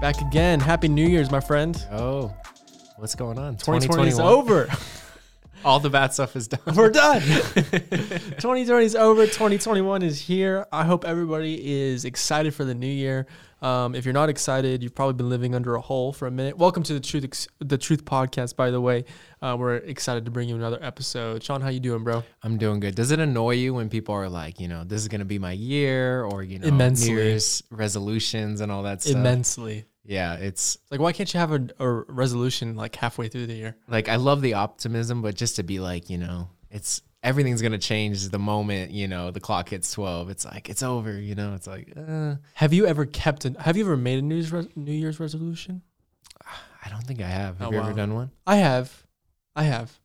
Back again. Happy New Year's, my friend. Oh, what's going on? 2020 is over. All the bad stuff is done. We're done. 2020 is over. 2021 is here. I hope everybody is excited for the new year. Um, if you're not excited, you've probably been living under a hole for a minute. Welcome to the Truth Ex- the Truth Podcast. By the way, uh, we're excited to bring you another episode. Sean, how you doing, bro? I'm doing good. Does it annoy you when people are like, you know, this is gonna be my year, or you know, Immensely. New Year's resolutions and all that stuff? Immensely. Yeah, it's Like, why can't you have a, a resolution like halfway through the year? like I love the optimism, but just to be like, you know, it's everything's gonna change the moment you know the clock hits 12. It's like it's over. You know, it's like uh, Have you ever kept an? Have you ever made a New Year's, res- New Year's resolution? I don't think I have. Have Oh, you wow. ever done one? I have. I have.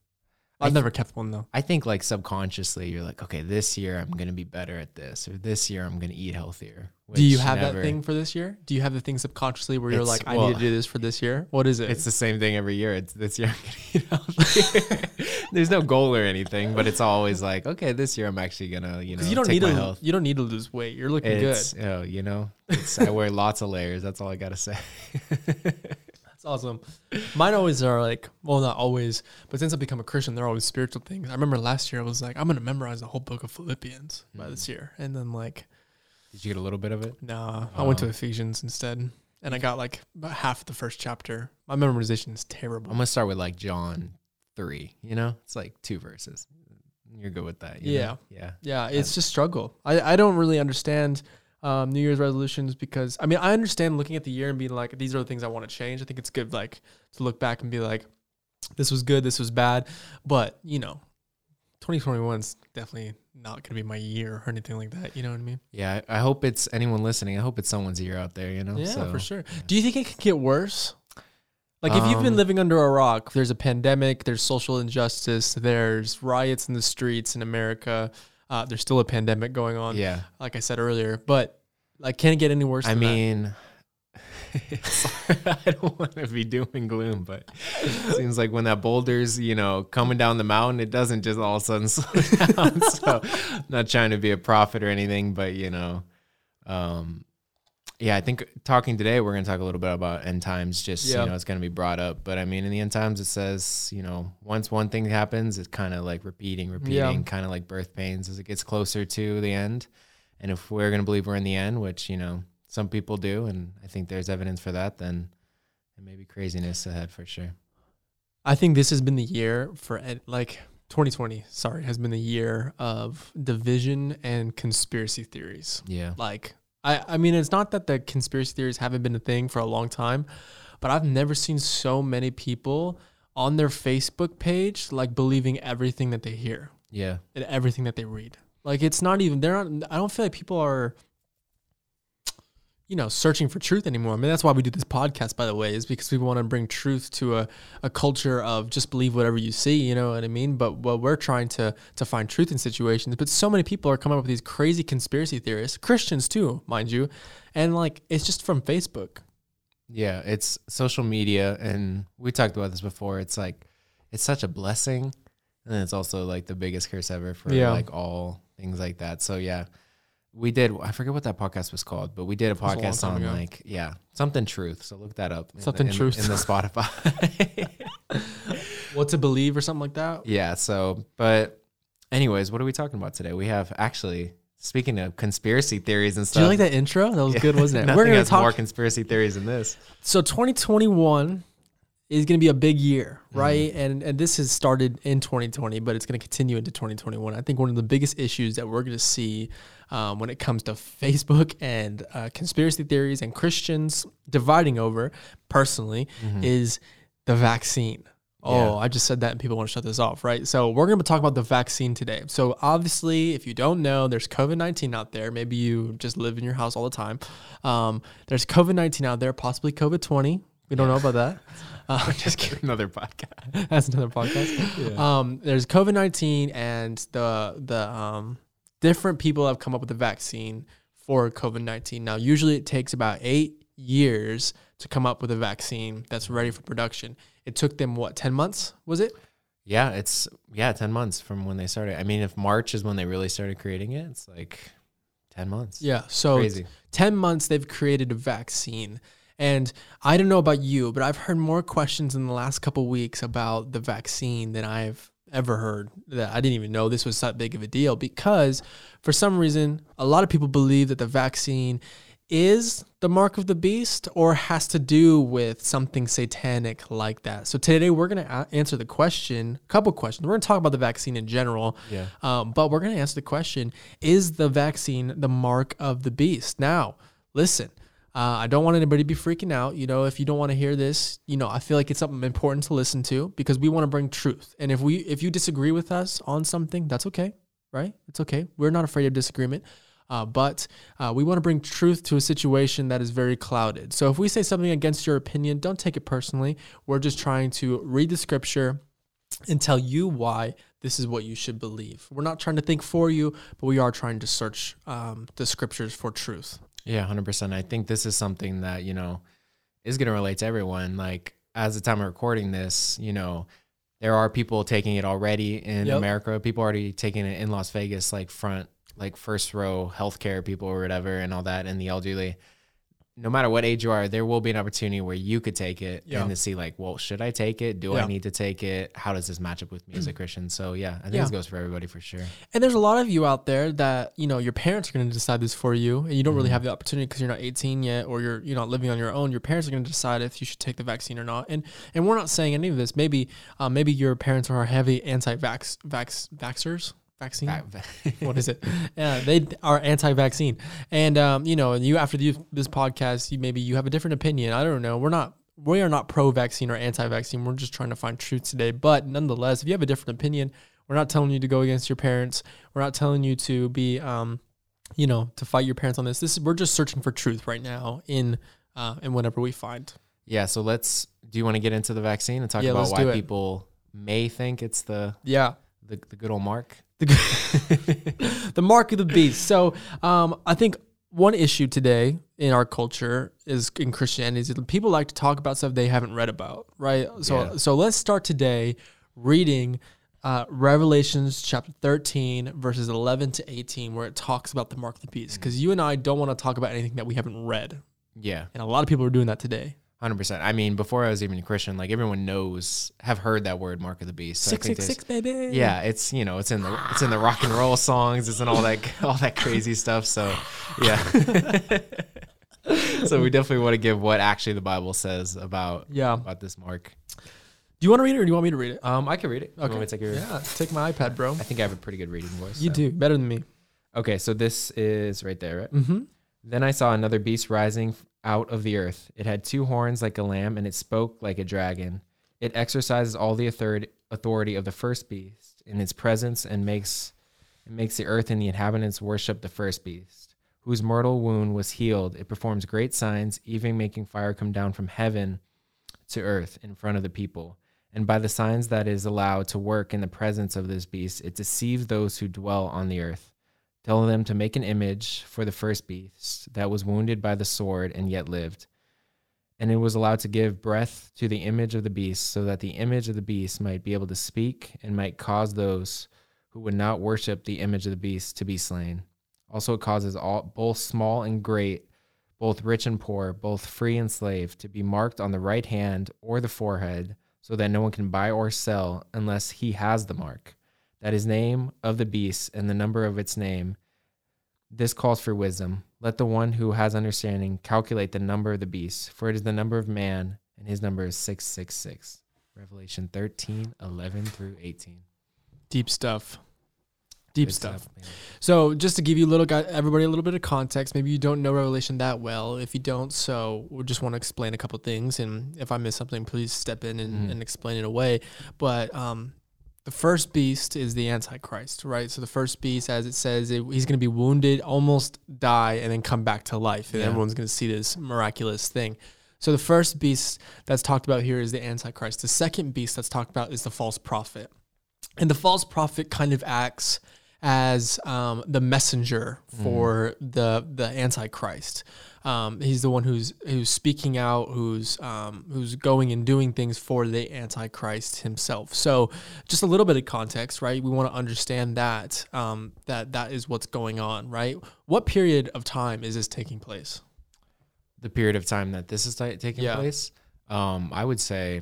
I've th- never kept one though. I think like subconsciously you're like, okay, this year I'm gonna be better at this, or this year I'm gonna eat healthier. Do you have never- that thing for this year? Do you have the thing subconsciously where you're like, I well- need to do this for this year? What is it? It's the same thing every year. It's this year I'm gonna eat healthier. There's no goal or anything, but it's always like, okay, this year I'm actually gonna, you know, you don't take need my to. health. You don't need to lose weight. You're looking It's, good. oh, you know, it's, I wear lots of layers. That's all I gotta say. Awesome. Mine always are like, well, not always, but since I've become a Christian, they're always spiritual things. I remember last year I was like, I'm gonna memorize the whole book of Philippians by Mm. this year, and then like, Did you get a little bit of it? nah, I went to Oh. Ephesians instead, and I got like about half the first chapter. My memorization is terrible. I'm gonna start with like John three. You know, it's like two verses. You're good with that. you know? Yeah. Yeah, it's just struggle. I, I don't really understand um, New Year's resolutions because I mean I understand looking at the year and being like these are the things I want to change. I think it's good like to look back and be like this was good, this was bad, but you know, 2021 is definitely not going to be my year or anything like that. You know what I mean? Yeah. I hope it's anyone listening. I hope it's someone's year out there. You know. Yeah, So, for sure. Do you think it could get worse? Like if you've been Um, living under a rock, there's a pandemic, there's social injustice, there's riots in the streets in America. Uh, there's still a pandemic going on. Yeah. like I said earlier. But like, can it get any worse? I mean, I don't want to be doom and gloom, but it seems like when that boulder's, you know, coming down the mountain, it doesn't just all of a sudden slow down. so, not trying to be a prophet or anything, but you know, um, yeah, I think talking today, we're going to talk a little bit about end times. Just Yeah. you know, it's going to be brought up, but I mean, in the end times, it says, you know, once one thing happens, it's kind of like repeating, repeating, kind of like birth pains as it gets closer to the end. And if we're going to believe we're in the end, which, you know, some people do, and I think there's evidence for that, then it may be craziness ahead for sure. I think this has been the year for ed- like 2020. Sorry, has been the year of division and conspiracy theories. Yeah. Like, I, I mean, it's not that the conspiracy theories haven't been a thing for a long time, but I've never seen so many people on their Facebook page like believing everything that they hear Yeah. and everything that they read. Like, it's not even they're not. I don't feel like people are. You know, searching for truth anymore. I mean, that's why we do this podcast, by the way, is because we want to bring truth to a, a culture of just believe whatever you see. You know what I mean? But what we're trying to to find truth in situations. But so many people are coming up with these crazy conspiracy theorists, Christians too, mind you, and like it's just from Facebook. Yeah. It's social media. And we talked about this before. It's like, it's such a blessing. And it's also like the biggest curse ever for Yeah. like all things like that. So, yeah. We did. I forget what that podcast was called, but we did a a podcast time on ago. like yeah something truth. So look that up. Something in Truth. in the Spotify. What to believe or something like that. Yeah. So, but, anyways, what are we talking about today? We have actually speaking of conspiracy theories and stuff. Do you like that intro? That was good, wasn't it? We're gonna talk more conspiracy theories than this. So 2021 is going to be a big year, right? And and this has started in 2020, but it's going to continue into 2021. I think one of the biggest issues that we're going to see um, when it comes to Facebook and uh, conspiracy theories and Christians dividing over, personally, is the vaccine. Oh, Yeah. I just said that and people want to shut this off, right? So we're going to talk about the vaccine today. So obviously, if you don't know, there's COVID-19 out there. Maybe you just live in your house all the time. Um, there's COVID-19 out there, possibly COVID-20. We don't know about that. Uh, just kidding. Another podcast. That's another podcast. Um, there's COVID nineteen and the the um, different people have come up with a vaccine for COVID nineteen. Now, usually it takes about eight years to come up with a vaccine that's ready for production. It took them what ten months? Was it? Yeah, it's yeah, ten months from when they started. I mean, if March is when they really started creating it, it's like ten months. Yeah. So. 10 months they've created a vaccine And I don't know about you, but I've heard more questions in the last couple weeks about the vaccine than I've ever heard that I didn't even know this was that big of a deal because for some reason a lot of people believe that the vaccine is the mark of the beast or has to do with something satanic like that. So today we're going to answer the question, a couple questions. We're going to talk about the vaccine in general, Yeah. um, but we're going to answer the question: Is the vaccine the mark of the beast? Now, listen. Uh, I don't want anybody to be freaking out. You know, if you don't want to hear this, you know, I feel like it's something important to listen to because we want to bring truth. And if we, if you disagree with us on something, that's okay, right? It's okay. We're not afraid of disagreement. Uh, but uh, we want to bring truth to a situation that is very clouded. So if we say something against your opinion, don't take it personally. We're just trying to read the scripture and tell you why this is what you should believe. We're not trying to think for you, but we are trying to search um, the scriptures for truth. Yeah, hundred percent. I think this is something that you know is going to relate to everyone. Like as the time of recording this, you know, there are people taking it already in Yep. America. People already taking it in Las Vegas, like front, like first row healthcare people or whatever, and all that, and the elderly. No matter what age you are, there will be an opportunity where you could take it Yeah. and to see like, well, should I take it? Do Yeah. I need to take it? How does this match up with me as a Christian? So yeah, I think Yeah. this goes for everybody for sure. And there's a lot of you out there that you know your parents are going to decide this for you, and you don't Mm-hmm. really have the opportunity because you're not 18 yet, or you're you're not living on your own. Your parents are going to decide if you should take the vaccine or not. And and we're not saying any of this. Maybe uh, maybe your parents are heavy anti-vax vax vaxxers vaccine. what is it? Yeah, they are anti-vaccine, and um, you know, and you after the, this podcast, you maybe you have a different opinion. I don't know. We're not. We are not pro-vaccine or anti-vaccine. We're just trying to find truth today. But nonetheless, if you have a different opinion, we're not telling you to go against your parents. We're not telling you to be, um, you know, to fight your parents on this. This is we're just searching for truth right now in uh, in whatever we find. Yeah, so let's. Do you want to get into the vaccine and talk Yeah, about why people may think it's the Yeah. the, the good old mark? The, the mark of the beast. So um, I think one issue today in our culture is in Christianity is that people like to talk about stuff they haven't read about, right? So Yeah. so let's start today reading uh, Revelations chapter 13 verses 11 to 18 where it talks about the mark of the beast because you and I don't want to talk about anything that we haven't read. Yeah, And a lot of people are doing that today. Hundred percent. I mean, before I was even a Christian, like everyone knows, have heard that word, mark of the beast. So I think there's- 666 baby. Yeah, it's you know, it's in the it's in the rock and roll songs, it's in all that all that crazy stuff. So yeah. so we definitely want to give what actually the Bible says about Yeah. about this mark. Do you want to read it or do you want me to read it? Um, I can read it. You want Okay. me to take a- Yeah, take my iPad, bro. I think I have a pretty good reading voice. You so. do better than me. Okay, so this is right there, right? Mm-hmm. Then I saw another beast rising f- out of the earth. It had two horns like a lamb, and it spoke like a dragon. It exercises all the authority of the first beast in its presence, and makes makes the earth and the inhabitants worship the first beast, whose mortal wound was healed. It performs great signs, even making fire come down from heaven to earth in front of the people. And by the signs that is allowed to work in the presence of this beast, it deceives those who dwell on the earth telling them to make an image for the first beast that was wounded by the sword and yet lived. And it was allowed to give breath to the image of the beast, so that the image of the beast might be able to speak and might cause those who would not worship the image of the beast to be slain. Also, it causes all, both small and great, both rich and poor, both free and slave, to be marked on the right hand or the forehead, so that no one can buy or sell unless he has the mark that is name of the beast and the number of its name. This calls for wisdom. Let the one who has understanding calculate the number of the beast, for it is the number of man, and his number is 666. Revelation 13, 11 through 18. Deep stuff. Deep Good stuff. man. So just to give you a little guy, everybody a little bit of context, maybe you don't know Revelation that well. If you don't, so we just want to explain a couple things, and if I miss something, please step in and, Mhm. and explain it away. But um, the first beast is the Antichrist, right? So the first beast, as it says, it, he's going to be wounded, almost die, and then come back to life, and Yeah. everyone's going to see this miraculous thing. So the first beast that's talked about here is the Antichrist. The second beast that's talked about is the false prophet, and the false prophet kind of acts as um, the messenger for the the Antichrist. Um, he's the one who's who's speaking out, who's um, who's going and doing things for the Antichrist himself. So, just a little bit of context, right? We want to understand that um, that that is what's going on, right? What period of time is this taking place? the period of time that this is ta- taking Yeah. place, um, I would say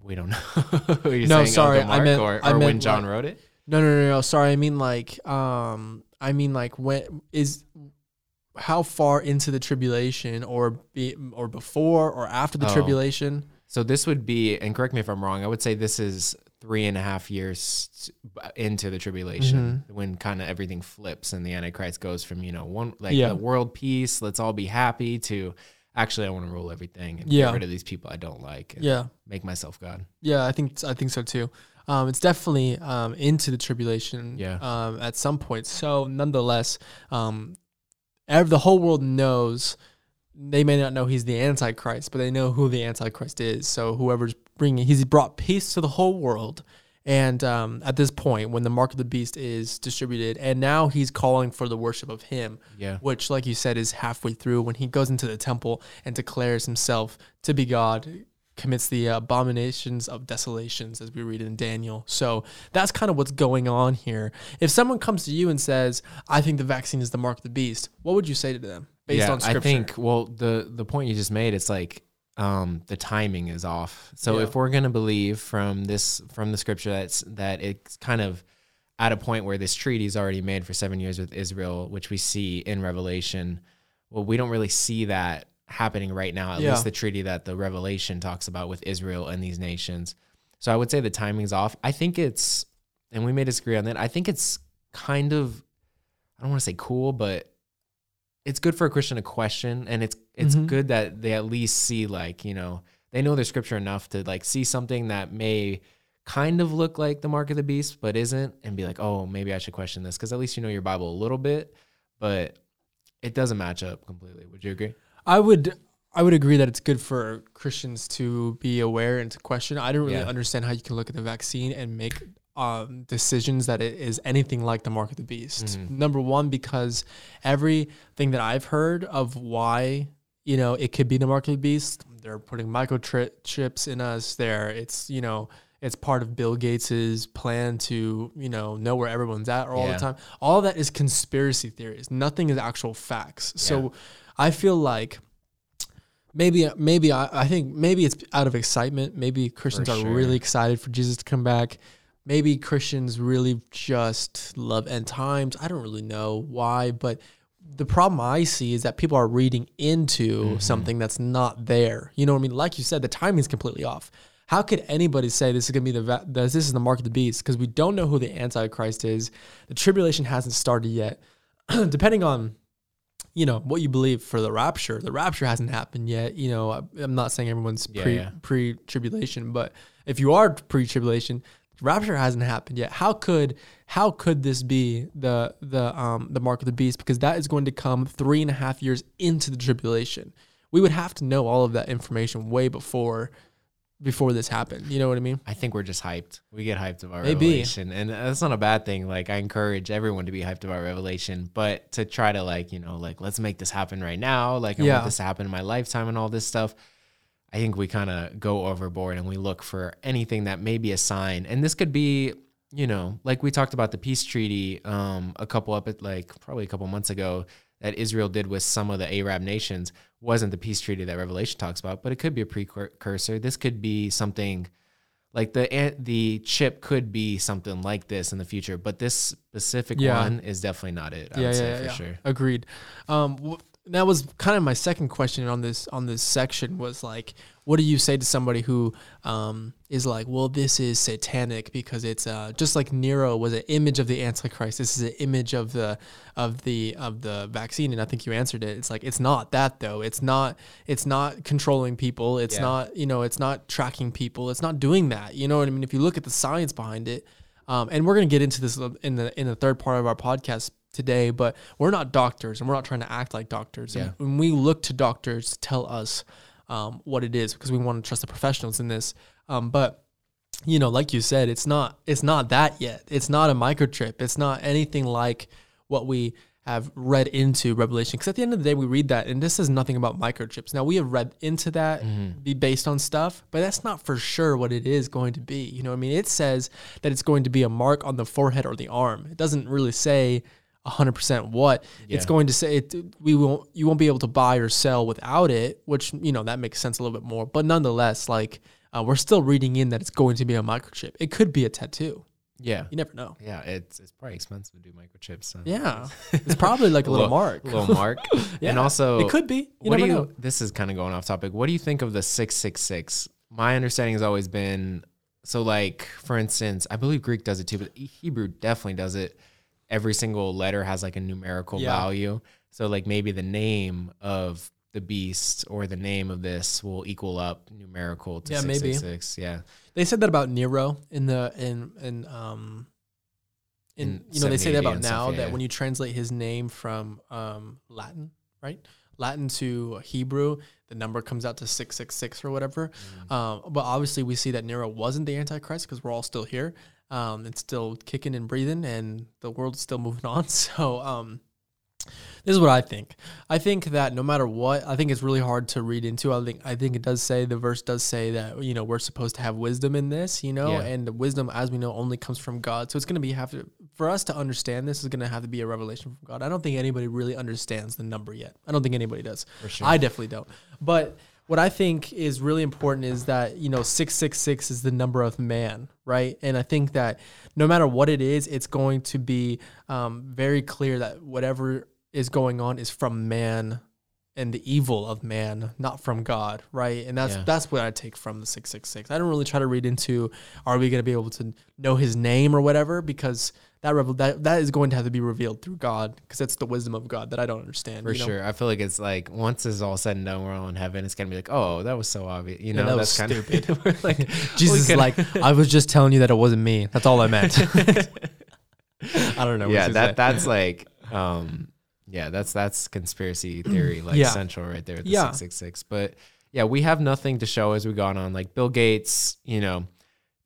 we don't know. No, saying sorry, I meant- or, I or when John like- wrote it. No, no, no, no. Sorry, I mean like, um, I mean like when is how far into the tribulation, or be or before or after the Oh. tribulation? So this would be, and correct me if I'm wrong. I would say this is three and a half years into the tribulation Mm-hmm. when kind of everything flips and the Antichrist goes from you know one like Yeah. the world peace, let's all be happy to actually I want to rule everything and Yeah. get rid of these people I don't like and Yeah, make myself God. yeah. I think I think so too. Um, it's definitely um, into the tribulation. Yeah. Um, at some point. So nonetheless, um, the whole world knows. They may not know he's the Antichrist, but they know who the Antichrist is. So whoever's bringing, he's brought peace to the whole world. And um, at this point, when the mark of the beast is distributed, and now he's calling for the worship of him, Yeah. which, like you said, is halfway through when he goes into the temple and declares himself to be God, commits the abominations of desolations, as we read in Daniel. So that's kind of what's going on here. If someone comes to you and says, "I think the vaccine is the mark of the beast," what would you say to them based yeah, on scripture? I think well the the point you just made it's like um the timing is off. So Yeah. if we're going to believe from this from the scripture that's that it's kind of at a point where this treaty is already made for 7 years with Israel, which we see in Revelation, well we don't really see that happening right now at Yeah. least the treaty that the Revelation talks about with Israel and these nations. So I would say the timing's off. I think it's and we may disagree on that. I think it's kind of I don't want to say cool, but it's good for a Christian to question, and it's it's Mhm. good that they at least see like you know they know their scripture enough to like see something that may kind of look like the mark of the beast, but isn't, and be like, oh, maybe I should question this because at least you know your Bible a little bit, but it doesn't match up completely. Would you agree? I would I would agree that it's good for Christians to be aware and to question. I don't really Yeah. understand how you can look at the vaccine and make um, decisions that it is anything like the mark of the beast. Mhm. Number one, because everything that I've heard of why you know it could be the mark of the beast, they're putting microchips in us. There, it's you know. It's part of Bill Gates's plan to, you know, know where everyone's at all Yeah. the time. All that is conspiracy theories. Nothing is actual facts. So Yeah. I feel like maybe maybe I, I think maybe it's out of excitement. Maybe Christians are really excited for Jesus to come back. Maybe Christians really just love end times. I don't really know why, but the problem I see is that people are reading into Mm-hmm. something that's not there. You know what I mean? Like you said, the timing is completely off. How could anybody say this is going to be the this this is the mark of the beast? Because we don't know who the Antichrist is. The tribulation hasn't started yet. Depending on you know what you believe for the rapture. The rapture hasn't happened yet you know I- i'm not saying everyone's Yeah, pre yeah. pre tribulation but if you are pre tribulation rapture hasn't happened yet. How could how could this be the the um the mark of the beast? Because that is going to come three and a half years into the tribulation. We would have to know all of that information way before before this happened you know what i mean I think we're just hyped. We get hyped about Maybe. Revelation, and that's not a bad thing. Like I encourage everyone to be hyped about Revelation, but to try to like you know like let's make this happen right now. Like I Yeah. want this to happen in my lifetime and all this stuff. I think we kind of go overboard and we look for anything that may be a sign, and this could be you know like we talked about the peace treaty um a couple up at like probably a couple months ago that Israel did with some of the Arab nations wasn't the peace treaty that Revelation talks about, but it could be a precursor. This could be something like the the chip could be something like this in the future, but this specific Yeah. one is definitely not it. I would say for sure. Agreed. Um, wh- that was kind of my second question on this on this section was like, what do you say to somebody who um, is like, well, this is satanic because it's uh, just like Nero was an image of the Antichrist. This is an image of the of the of the vaccine, and I think you answered it. It's like it's not that though. It's not it's not controlling people. It's Yeah. not you know it's not tracking people. It's not doing that. You know what I mean? If you look at the science behind it, um, and we're gonna get into this in the in the third part of our podcast today, but we're not doctors and we're not trying to act like doctors. And when we look to doctors to tell us um, what it is, because we want to trust the professionals in this. Um, but you know, like you said, it's not it's not that yet. It's not a microchip. It's not anything like what we have read into Revelation. Because at the end of the day, we read that, and this is nothing about microchips. Now we have read into that, be based on stuff, but that's not for sure what it is going to be. You know, what I mean, it says that it's going to be a mark on the forehead or the arm. It doesn't really say 100% what it's going to say it, we won't you won't be able to buy or sell without it which you know that makes sense a little bit more but nonetheless like uh, we're still reading in that it's going to be a microchip it could be a tattoo Yeah. you never know Yeah, it's it's probably expensive to do microchips. So. yeah it's probably like a little mark little mark. Yeah, and also, it could be you what do you? know This is kind of going off topic. What do you think of the six six six? My understanding has always been so. Like for instance, I believe Greek does it too, but Hebrew definitely does it. Every single letter has like a numerical Yeah. value. So like maybe the name of the beast or the name of this will equal up numerical to Yeah, six maybe. six six. Yeah. They said that about Nero in the in in um in, In you know they say that about now stuff, yeah, that when you translate his name from um Latin, right? Latin to Hebrew, the number comes out to 666 or whatever. Mm-hmm. Um, but obviously we see that Nero wasn't the antichrist because we're all still here. Um, it's still kicking and breathing and the world's still moving on. So um this is what I think. I think that no matter what, I think it's really hard to read into. I think I think it does say the verse does say that you know we're supposed to have wisdom in this, you know, Yeah. and the wisdom, as we know, only comes from God. So it's going to be have to for us to understand this is going to have to be a revelation from God. I don't think anybody really understands the number yet. I don't think anybody does. For sure. I definitely don't. But what I think is really important is that you know six six six is the number of man, right? And I think that no matter what it is, it's going to be um, very clear that whatever is going on is from man and the evil of man, not from God, right? And that's Yeah. that's what I take from the six six six. I don't really try to read into are we going to be able to know His name or whatever because that revel that that is going to have to be revealed through God because that's the wisdom of God that I don't understand. For you know? sure. I feel like it's like once it's all said and done, we're all in heaven. It's gonna be like, oh, that was so obvious. You Yeah, know, that was that's kind stupid. of we're like Jesus is like, I was just telling you that it wasn't me. That's all I meant. I don't know. yeah, that that's like, um, yeah, that's that's conspiracy theory, like Yeah. central right there. The Yeah. six six six. But yeah, we have nothing to show as we gone on. Like Bill Gates, you know,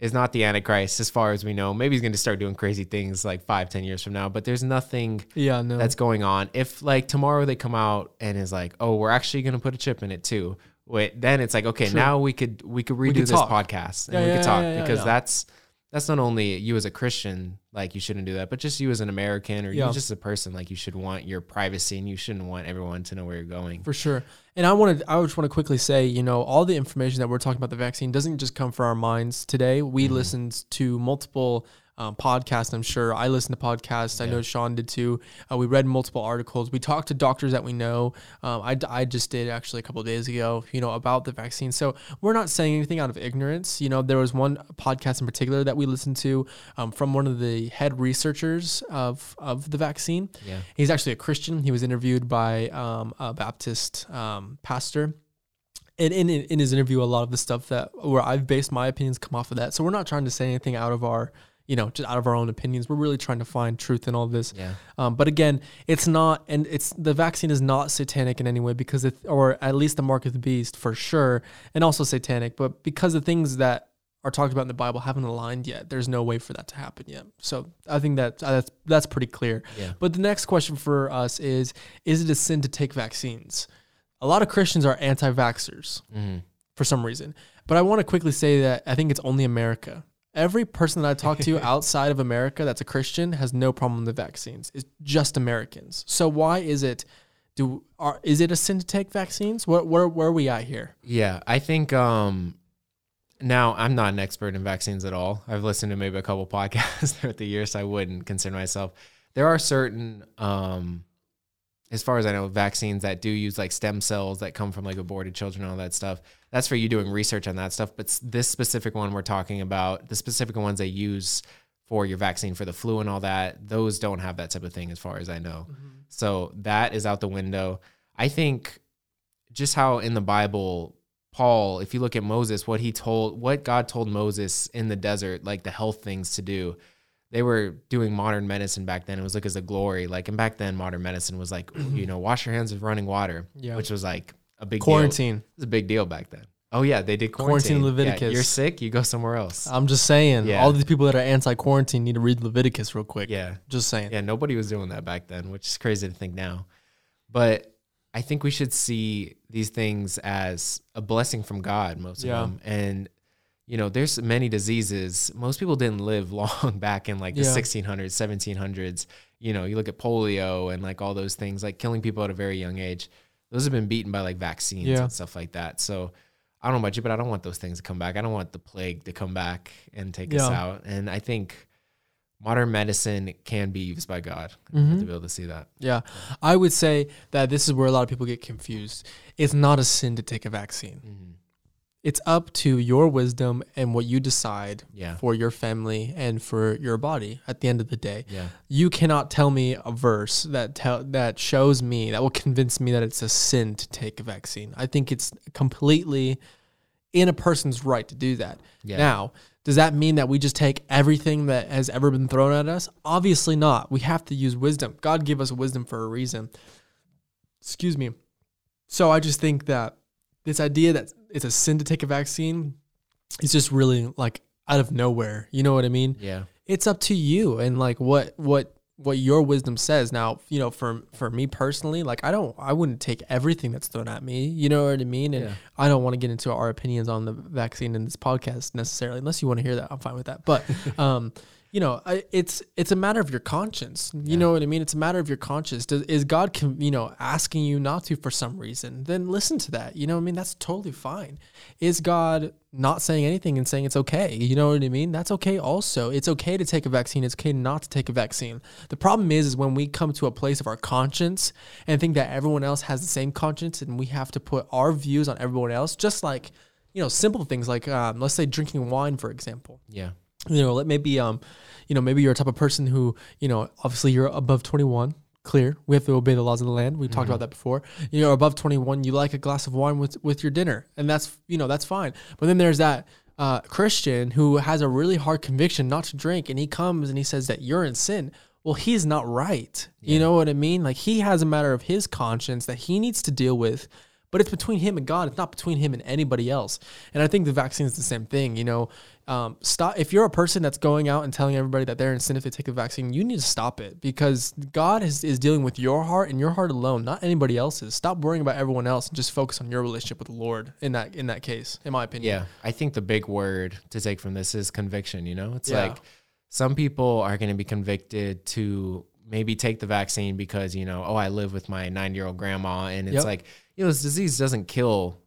is not the Antichrist as far as we know. Maybe he's going to start doing crazy things like five, ten years from now. But there's nothing yeah, no. that's going on. If like tomorrow they come out and is like, oh, we're actually going to put a chip in it too. Wait, then it's like, okay, True. now we could we could redo could this talk. podcast and Yeah, we yeah, could talk because that's that's not only you as a Christian, like you shouldn't do that, but just you as an American or Yeah. you just a person, like you should want your privacy and you shouldn't want everyone to know where you're going. For sure. And I wanted I just want to quickly say, you know, all the information that we're talking about the vaccine doesn't just come from our minds today. We Mm-hmm. listened to multiple um, podcasts, I'm sure. I listened to podcasts. I know Sean did too. Uh, we read multiple articles. We talked to doctors that we know. Um, I, I just did actually a couple of days ago, you know, about the vaccine. So we're not saying anything out of ignorance. You know, there was one podcast in particular that we listened to um, from one of the head researchers of, of the vaccine. Yeah. He's actually a Christian. He was interviewed by um, a Baptist um, pastor. And in, in his interview, a lot of the stuff that where I've based my opinions come off of that. So we're not trying to say anything out of our, you know, just out of our own opinions. We're really trying to find truth in all this. Yeah. Um, but again, it's not, and it's the vaccine is not satanic in any way because it, or at least the mark of the beast for sure, and also satanic. But because the things that are talked about in the Bible haven't aligned yet, there's no way for that to happen yet. So I think that uh, that's that's pretty clear. Yeah. But the next question for us is: Is it a sin to take vaccines? A lot of Christians are anti-vaxxers Mhm. for some reason. But I want to quickly say that I think it's only America. Every person that I talk to outside of America that's a Christian has no problem with the vaccines. It's just Americans. So why is it do are is it a sin to take vaccines? Where where, where are we at here? Yeah, I think um now I'm not an expert in vaccines at all. I've listened to maybe a couple podcasts throughout the years, so I wouldn't consider myself. There are certain um as far as I know, vaccines that do use like stem cells that come from like aborted children and all that stuff. That's for you doing research on that stuff. But this specific one we're talking about, the specific ones they use for your vaccine for the flu and all that, those don't have that type of thing as far as I know. Mm-hmm. So that is out the window. I think just how in the Bible, Paul, if you look at Moses, what he told, what God told Moses in the desert, like the health things to do, they were doing modern medicine back then. It was like as a glory. Like, and back then, modern medicine was like, you know, wash your hands with running water, Yeah. which was like a big Deal. Quarantine. It was a big deal back then. Oh yeah, they did Quarantine quarantine. Leviticus. Yeah, you're sick, you go somewhere else. I'm just saying, Yeah. all these people that are anti-quarantine need to read Leviticus real quick. yeah, Just saying. Yeah, nobody was doing that back then, which is crazy to think now. But I think we should see these things as a blessing from God, most Yeah. of them. And you know, there's many diseases. Most people didn't live long back in like the Yeah. 1600s, 1700s. you know, you look at polio and like all those things, like killing people at a very young age. Those have been beaten by like vaccines Yeah. and stuff like that. So I don't know about you, but I don't want those things to come back. I don't want the plague to come back and take us out. And I think modern medicine can be used by God Mhm. to be able to see that. Yeah. I would say that this is where a lot of people get confused. It's not a sin to take a vaccine. Mhm. It's up to your wisdom and what you decide Yeah. for your family and for your body at the end of the day. Yeah. You cannot tell me a verse that tell that shows me that will convince me that it's a sin to take a vaccine. I think it's completely in a person's right to do that. Yeah. Now, does that mean that we just take everything that has ever been thrown at us? Obviously not. We have to use wisdom. God gave us wisdom for a reason. Excuse me. So I just think that this idea that it's a sin to take a vaccine It's just really like out of nowhere. You know what I mean? Yeah. it's up to you and like what what what your wisdom says now you know for for me personally like i don't i wouldn't take everything that's thrown at me you know what i mean and Yeah. i don't want to get into our opinions on the vaccine in this podcast necessarily unless you want to hear that i'm fine with that but um you know it's it's a matter of your conscience. You Yeah. know what i mean? It's a matter of your conscience. Does, is god com- you know asking you not to for some reason? Then listen to that. You know what i mean? That's totally fine. Is god not saying anything and saying it's okay? You know what i mean? That's okay also. It's okay to take a vaccine. It's okay not to take a vaccine. The problem is is when we come to a place of our conscience and think that everyone else has the same conscience and we have to put our views on everyone else just like you know simple things like um, let's say drinking wine for example. Yeah. You know, let maybe um, you know, maybe you're a type of person who, you know, obviously you're above 21. Clear. We have to obey the laws of the land. We talked about that before. You're above 21. You like a glass of wine with with your dinner, and that's you know that's fine. But then there's that uh, Christian who has a really hard conviction not to drink, and he comes and he says that you're in sin. Well, he's not right. You know what I mean? Like he has a matter of his conscience that he needs to deal with but it's between him and God. It's not between him and anybody else. And I think the vaccine is the same thing. You know, um, stop. If you're a person that's going out and telling everybody that they're in sin if they take the vaccine, you need to stop it because God is, is dealing with your heart and your heart alone, not anybody else's. Stop worrying about everyone else and just focus on your relationship with the Lord. In that in that case, in my opinion. Yeah, I think the big word to take from this is conviction. You know, it's Yeah. like some people are going to be convicted to maybe take the vaccine because you know, oh, I live with my nine-year-old grandma, and it's Yep. like you know, this disease doesn't kill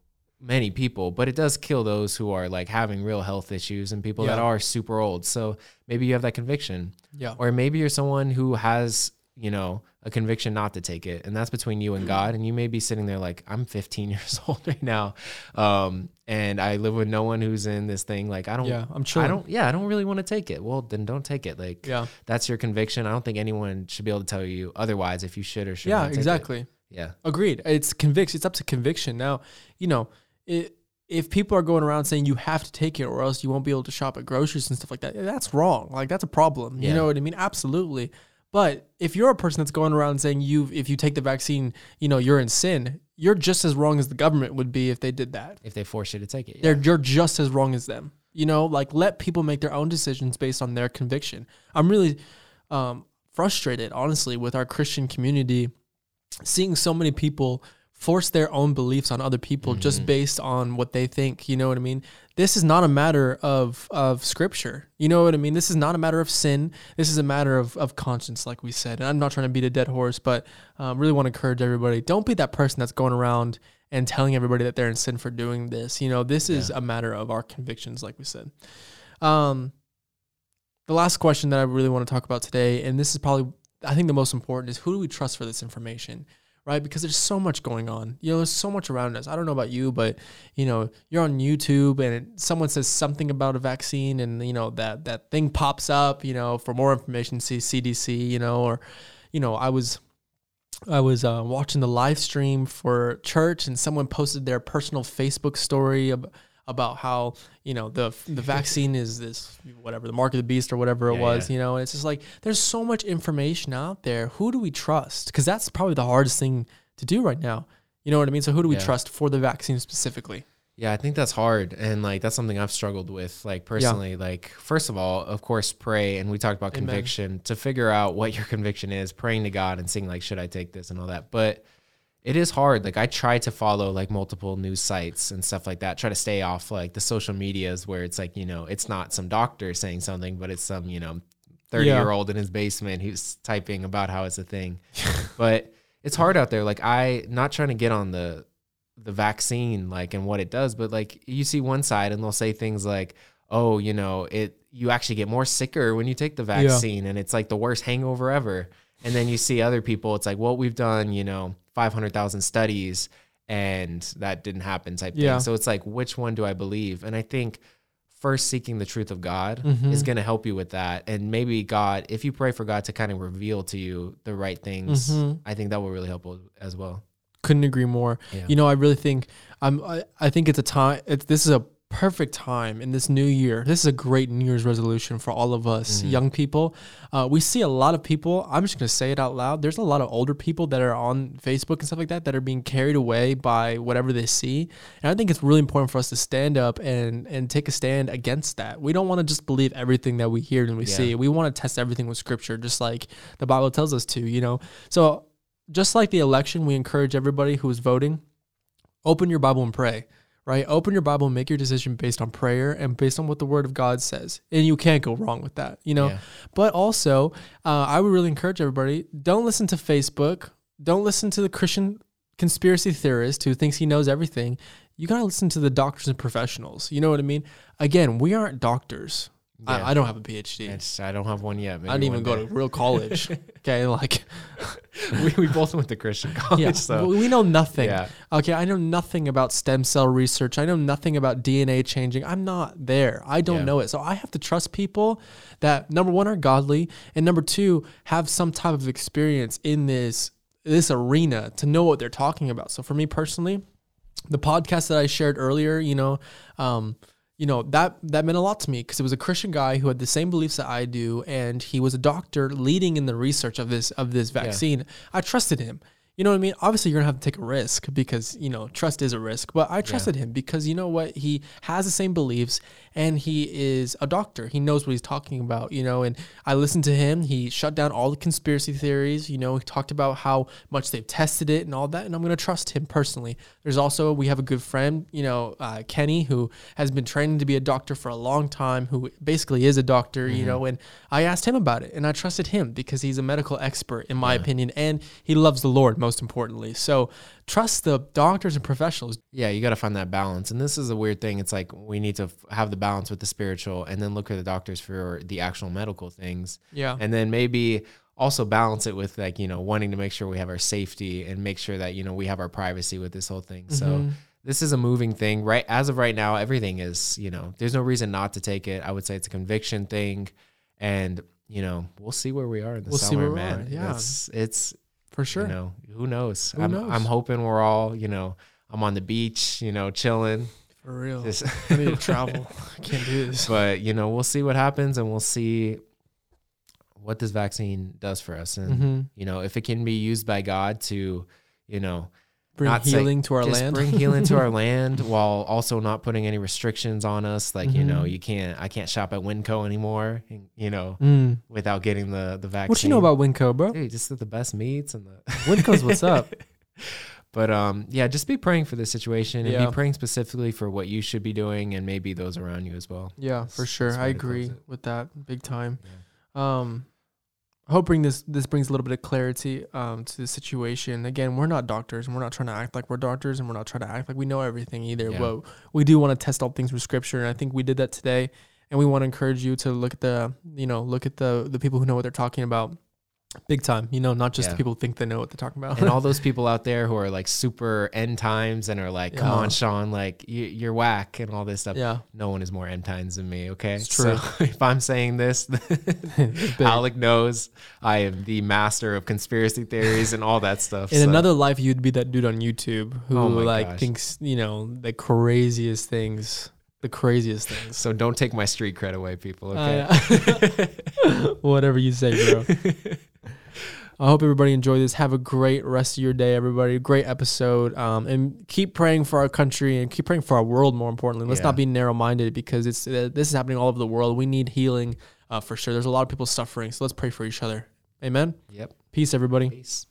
many people, but it does kill those who are like having real health issues and people that are super old. So maybe you have that conviction, Yeah. or maybe you're someone who has you know a conviction not to take it and that's between you and god and you may be sitting there like i'm 15 years old right now um and i live with no one who's in this thing like i don't Yeah, I'm sure. i don't yeah i don't really want to take it well then don't take it like Yeah. that's your conviction i don't think anyone should be able to tell you otherwise if you should or should Yeah. take it. Exactly. yeah Agreed. It's conviction. It's up to conviction. Now, you know, it, if people are going around saying you have to take it or else you won't be able to shop at groceries and stuff like that, that's wrong. Like that's a problem. You know what I mean? Absolutely. But if you're a person that's going around saying you, if you take the vaccine, you know, you're in sin, you're just as wrong as the government would be if they did that. if they force you to take it yeah. They're you're just as wrong as them. You know, like let people make their own decisions based on their conviction. I'm really um, frustrated, honestly, with our Christian community, seeing so many people force their own beliefs on other people just based on what they think. You know what I mean? This is not a matter of of scripture. You know what I mean? This is not a matter of sin. This is a matter of, of conscience, like we said. And I'm not trying to beat a dead horse, but um, really want to encourage everybody. Don't be that person that's going around and telling everybody that they're in sin for doing this. You know, this is a matter of our convictions, like we said. Um, the last question that I really want to talk about today, and this is probably, I think, the most important, is who do we trust for this information? Right, because there's so much going on. You know, there's so much around us. I don't know about you, but you know, you're on YouTube and it, someone says something about a vaccine, and you know that that thing pops up. You know, for more information, see CDC. You know, or you know, I was I was uh, watching the live stream for church, and someone posted their personal Facebook story ab- about how you know the the vaccine is this whatever the mark of the beast or whatever it Yeah, was. yeah. You know, and it's just like there's so much information out there. Who do we trust? Because that's probably the hardest thing to do right now. You know what I mean? So who do we Yeah. trust for the vaccine specifically? Yeah, I think that's hard. And like that's something I've struggled with. Like personally, like first of all, of course, pray. And we talked about Amen. conviction to figure out what your conviction is, praying to God and seeing like, should I take this and all that. But it is hard. Like I try to follow like multiple news sites and stuff like that. Try to stay off like the social medias where it's like, you know, it's not some doctor saying something, but it's some, you know, 30 year old in his basement who's typing about how it's a thing. but it's hard out there. Like I not trying to get on the the vaccine like and what it does, but like you see one side and they'll say things like, "Oh, you know, it you actually get more sicker when you take the vaccine and it's like the worst hangover ever." And then you see other people, it's like, "Well, we've done, you know, 500,000 studies and that didn't happen type Yeah. thing." So it's like, which one do I believe? And I think first seeking the truth of God Mm-hmm. is going to help you with that. And maybe God, if you pray for God to kind of reveal to you the right things, Mhm. I think that will really help as well. Couldn't agree more. Yeah. You know, I really think I'm. I, I think it's a time. It's, this is a perfect time in this new year. This is a great New Year's resolution for all of us Mm-hmm. young people. Uh, we see a lot of people. I'm just gonna say it out loud. There's a lot of older people that are on Facebook and stuff like that that are being carried away by whatever they see. And I think it's really important for us to stand up and and take a stand against that. We don't want to just believe everything that we hear and we Yeah. see. We want to test everything with Scripture, just like the Bible tells us to. You know, so just like the election, we encourage everybody who is voting, open your Bible and pray, right? Open your Bible and make your decision based on prayer and based on what the Word of God says. And you can't go wrong with that, you know? Yeah. But also, uh, I would really encourage everybody don't listen to Facebook, don't listen to the Christian conspiracy theorist who thinks he knows everything. You got to listen to the doctors and professionals. You know what I mean? Again, we aren't doctors. Yeah. I, I don't have a PhD. It's, I don't have one yet. I didn't even go to real college. okay, like we, we both went to Christian college, yeah, so we know nothing. Yeah. Okay, I know nothing about stem cell research. I know nothing about DNA changing. I'm not there. I don't Yeah. know it. So I have to trust people that number one are godly, and number two have some type of experience in this this arena to know what they're talking about. So for me personally, the podcast that I shared earlier, you know, um, you know that that meant a lot to me because it was a Christian guy who had the same beliefs that I do, and he was a doctor leading in the research of this of this vaccine. I trusted him. You know what I mean? Obviously, you're gonna have to take a risk because you know trust is a risk. But I trusted him because you know what? He has the same beliefs, and he is a doctor. He knows what he's talking about. You know, and I listened to him. He shut down all the conspiracy theories. You know, he talked about how much they've tested it and all that. And I'm gonna trust him personally. There's also we have a good friend, you know, uh, Kenny, who has been training to be a doctor for a long time. Who basically is a doctor. You know, and I asked him about it, and I trusted him because he's a medical expert, in my opinion, and he loves the Lord most importantly. So trust the doctors and professionals. yeah, you got to find that balance. And this is a weird thing. It's like we need to f- have the balance with the spiritual, and then look at the doctors for the actual medical things. Yeah. and then maybe also balance it with like you know wanting to make sure we have our safety and make sure that you know we have our privacy with this whole thing so Mm-hmm. this is a moving thing right as of right now everything is you know there's no reason not to take it i would say it's a conviction thing and you know we'll see where we are in the We'll summer man yeah. it's it's For sure. you know who knows Who i'm knows? i'm hoping we're all you know i'm on the beach you know chilling For real. Just- I need to travel. I can't do this. but you know we'll see what happens and we'll see what this vaccine does for us and Mhm. you know if it can be used by god to you know Bring not say- healing to our just land. bring healing to our land while also not putting any restrictions on us like you know Mhm. you can't i can't shop at winco anymore you know Mm. without getting the the vaccine What you know about Winco, bro? Dude, just the best meats and the Winco's what's up. but um yeah just be praying for this situation and Yeah. be praying specifically for what you should be doing and maybe those around you as well Yeah, for sure. I where to close agree with that big time. Um, I hope bring this this brings a little bit of clarity um, to the situation. Again, we're not doctors, and we're not trying to act like we're doctors, and we're not trying to act like we know everything either. Yeah. But we do want to test all things with Scripture, and I think we did that today. And we want to encourage you to look at the you know look at the the people who know what they're talking about, big time. You know, not just Yeah. the people who think they know what they're talking about. and all those people out there who are like super end times and are like, come Yeah. on, Sean, like you, you're whack and all this stuff. yeah, No one is more end times than me. Okay. It's true. So if I'm saying this. Alec knows I am the master of conspiracy theories and all that stuff. In so- another life, you'd be that dude on YouTube who Oh like gosh. thinks you know the craziest things, the craziest things. so don't take my street cred away, people. Okay. Uh, whatever you say, bro. I hope everybody enjoyed this. Have a great rest of your day, everybody. Great episode. Um, and keep praying for our country and keep praying for our world. More importantly, let's Yeah. not be narrow-minded because it's uh, this is happening all over the world. We need healing uh, for sure. There's a lot of people suffering, so let's pray for each other. Amen. yep. Peace, everybody. Peace.